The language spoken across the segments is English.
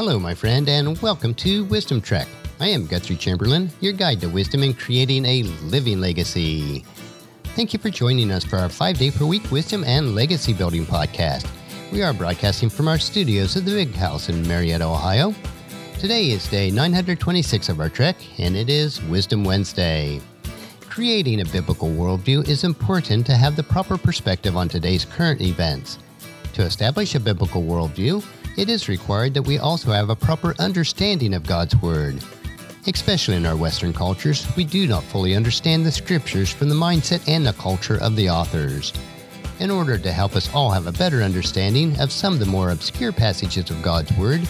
Hello, my friend, and welcome to Wisdom Trek. I am Guthrie Chamberlain, your guide to wisdom in creating a living legacy. Thank you for joining us for our five day per week wisdom and legacy building podcast. We are broadcasting from our studios at the Big House in Marietta, Ohio. Today is day 926 of our trek, and it is Wisdom Wednesday. Creating a biblical worldview is important to have the proper perspective on today's current events. To establish a biblical worldview, it is required that we also have a proper understanding of God's Word. Especially in our Western cultures, we do not fully understand the Scriptures from the mindset and the culture of the authors. In order to help us all have a better understanding of some of the more obscure passages of God's Word,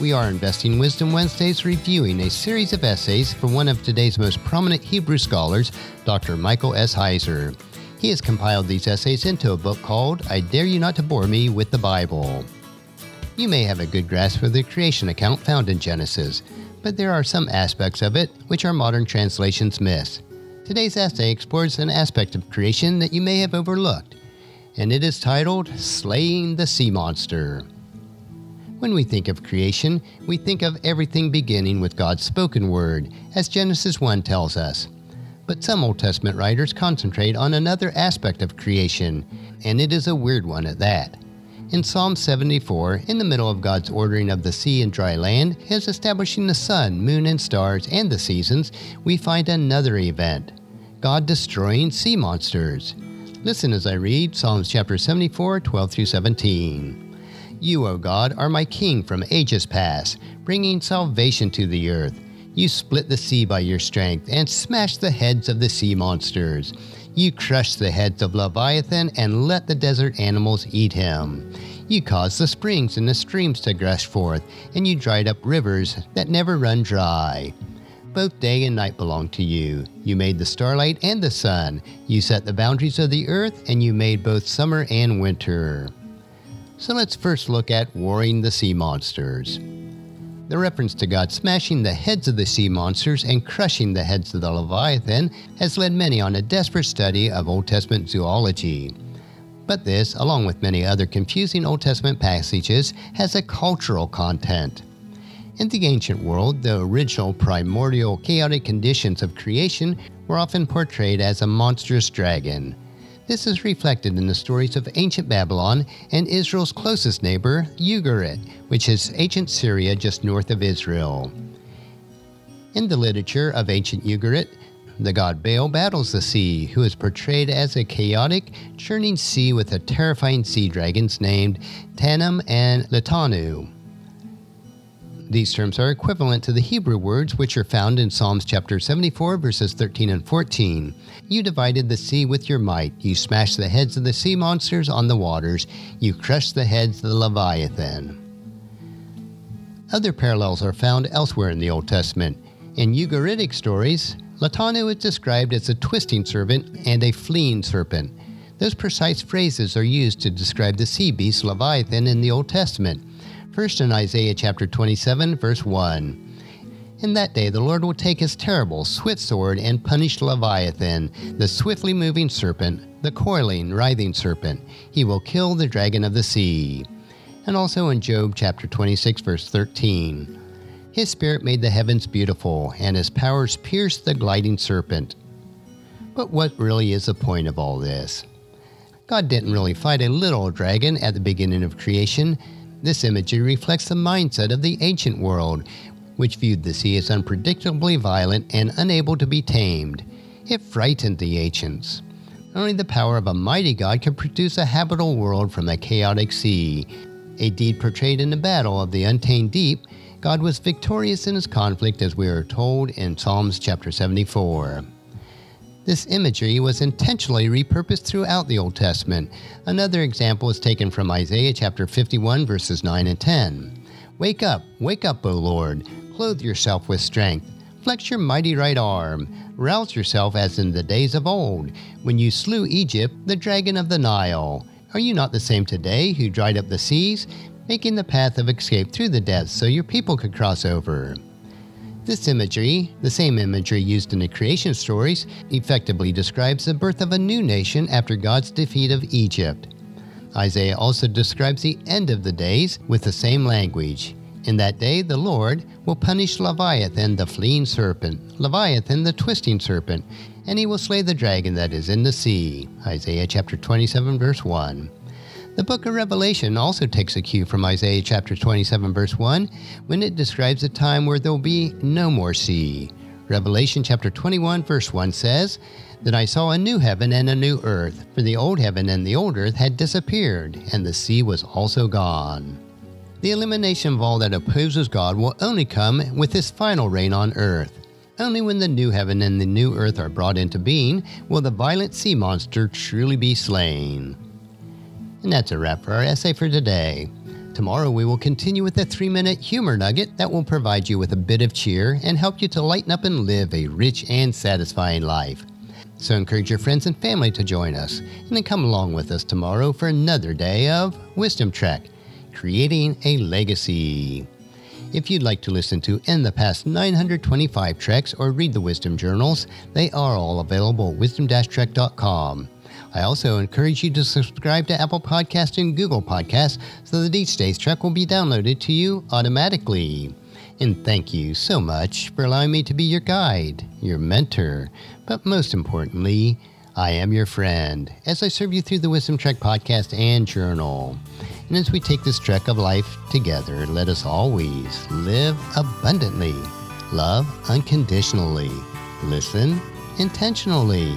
we are investing Wisdom Wednesdays reviewing a series of essays from one of today's most prominent Hebrew scholars, Dr. Michael S. Heiser. He has compiled these essays into a book called I Dare You Not to Bore Me with the Bible. You may have a good grasp of the creation account found in Genesis, but there are some aspects of it which our modern translations miss. Today's essay explores an aspect of creation that you may have overlooked, and it is titled Slaying the Sea Monster. When we think of creation, we think of everything beginning with God's spoken word, as Genesis 1 tells us. But some Old Testament writers concentrate on another aspect of creation, and it is a weird one at that. In Psalm 74, in the middle of God's ordering of the sea and dry land, his establishing the sun, moon, and stars, and the seasons, we find another event God destroying sea monsters. Listen as I read Psalms chapter 74, 12 through 17. You, O God, are my king from ages past, bringing salvation to the earth. You split the sea by your strength and smashed the heads of the sea monsters. You crushed the heads of Leviathan and let the desert animals eat him. You caused the springs and the streams to gush forth, and you dried up rivers that never run dry. Both day and night belong to you. You made the starlight and the sun. You set the boundaries of the earth, and you made both summer and winter. So let's first look at warring the sea monsters. The reference to God smashing the heads of the sea monsters and crushing the heads of the Leviathan has led many on a desperate study of Old Testament zoology. But this, along with many other confusing Old Testament passages, has a cultural content. In the ancient world, the original primordial chaotic conditions of creation were often portrayed as a monstrous dragon. This is reflected in the stories of ancient Babylon and Israel's closest neighbor, Ugarit, which is ancient Syria just north of Israel. In the literature of ancient Ugarit, the god Baal battles the sea, who is portrayed as a chaotic, churning sea with the terrifying sea dragons named Tanum and Latanu. These terms are equivalent to the Hebrew words which are found in Psalms chapter 74, verses 13 and 14. You divided the sea with your might. You smashed the heads of the sea monsters on the waters. You crushed the heads of the Leviathan. Other parallels are found elsewhere in the Old Testament. In Ugaritic stories, Latanu is described as a twisting serpent and a fleeing serpent. Those precise phrases are used to describe the sea beast Leviathan in the Old Testament. First in Isaiah chapter 27, verse 1. In that day the Lord will take his terrible, swift sword and punish Leviathan, the swiftly moving serpent, the coiling, writhing serpent. He will kill the dragon of the sea. And also in Job chapter 26, verse 13. His spirit made the heavens beautiful, and his powers pierced the gliding serpent. But what really is the point of all this? God didn't really fight a little dragon at the beginning of creation. This imagery reflects the mindset of the ancient world, which viewed the sea as unpredictably violent and unable to be tamed. It frightened the ancients. Only the power of a mighty God could produce a habitable world from a chaotic sea. A deed portrayed in the battle of the untamed deep, God was victorious in his conflict as we are told in Psalms chapter 74. This imagery was intentionally repurposed throughout the Old Testament. Another example is taken from Isaiah chapter 51, verses 9 and 10. Wake up, wake up, O Lord. Clothe yourself with strength. Flex your mighty right arm. Rouse yourself as in the days of old, when you slew Egypt, the dragon of the Nile. Are you not the same today who dried up the seas, making the path of escape through the depths so your people could cross over? This imagery, the same imagery used in the creation stories, effectively describes the birth of a new nation after God's defeat of Egypt. Isaiah also describes the end of the days with the same language. In that day, the Lord will punish Leviathan, the fleeing serpent, Leviathan, the twisting serpent, and he will slay the dragon that is in the sea. Isaiah chapter 27, verse 1. The book of Revelation also takes a cue from Isaiah chapter 27, verse 1, when it describes a time where there will be no more sea. Revelation chapter 21, verse 1 says, That I saw a new heaven and a new earth, for the old heaven and the old earth had disappeared, and the sea was also gone. The elimination of all that opposes God will only come with his final reign on earth. Only when the new heaven and the new earth are brought into being will the violent sea monster truly be slain. And that's a wrap for our essay for today. Tomorrow we will continue with a three minute humor nugget that will provide you with a bit of cheer and help you to lighten up and live a rich and satisfying life. So encourage your friends and family to join us, and then come along with us tomorrow for another day of Wisdom Trek Creating a Legacy. If you'd like to listen to In the Past 925 Treks or read the Wisdom Journals, they are all available at wisdom-trek.com. I also encourage you to subscribe to Apple Podcasts and Google Podcasts so that each day's trek will be downloaded to you automatically. And thank you so much for allowing me to be your guide, your mentor, but most importantly, I am your friend as I serve you through the Wisdom Trek podcast and journal. And as we take this trek of life together, let us always live abundantly, love unconditionally, listen intentionally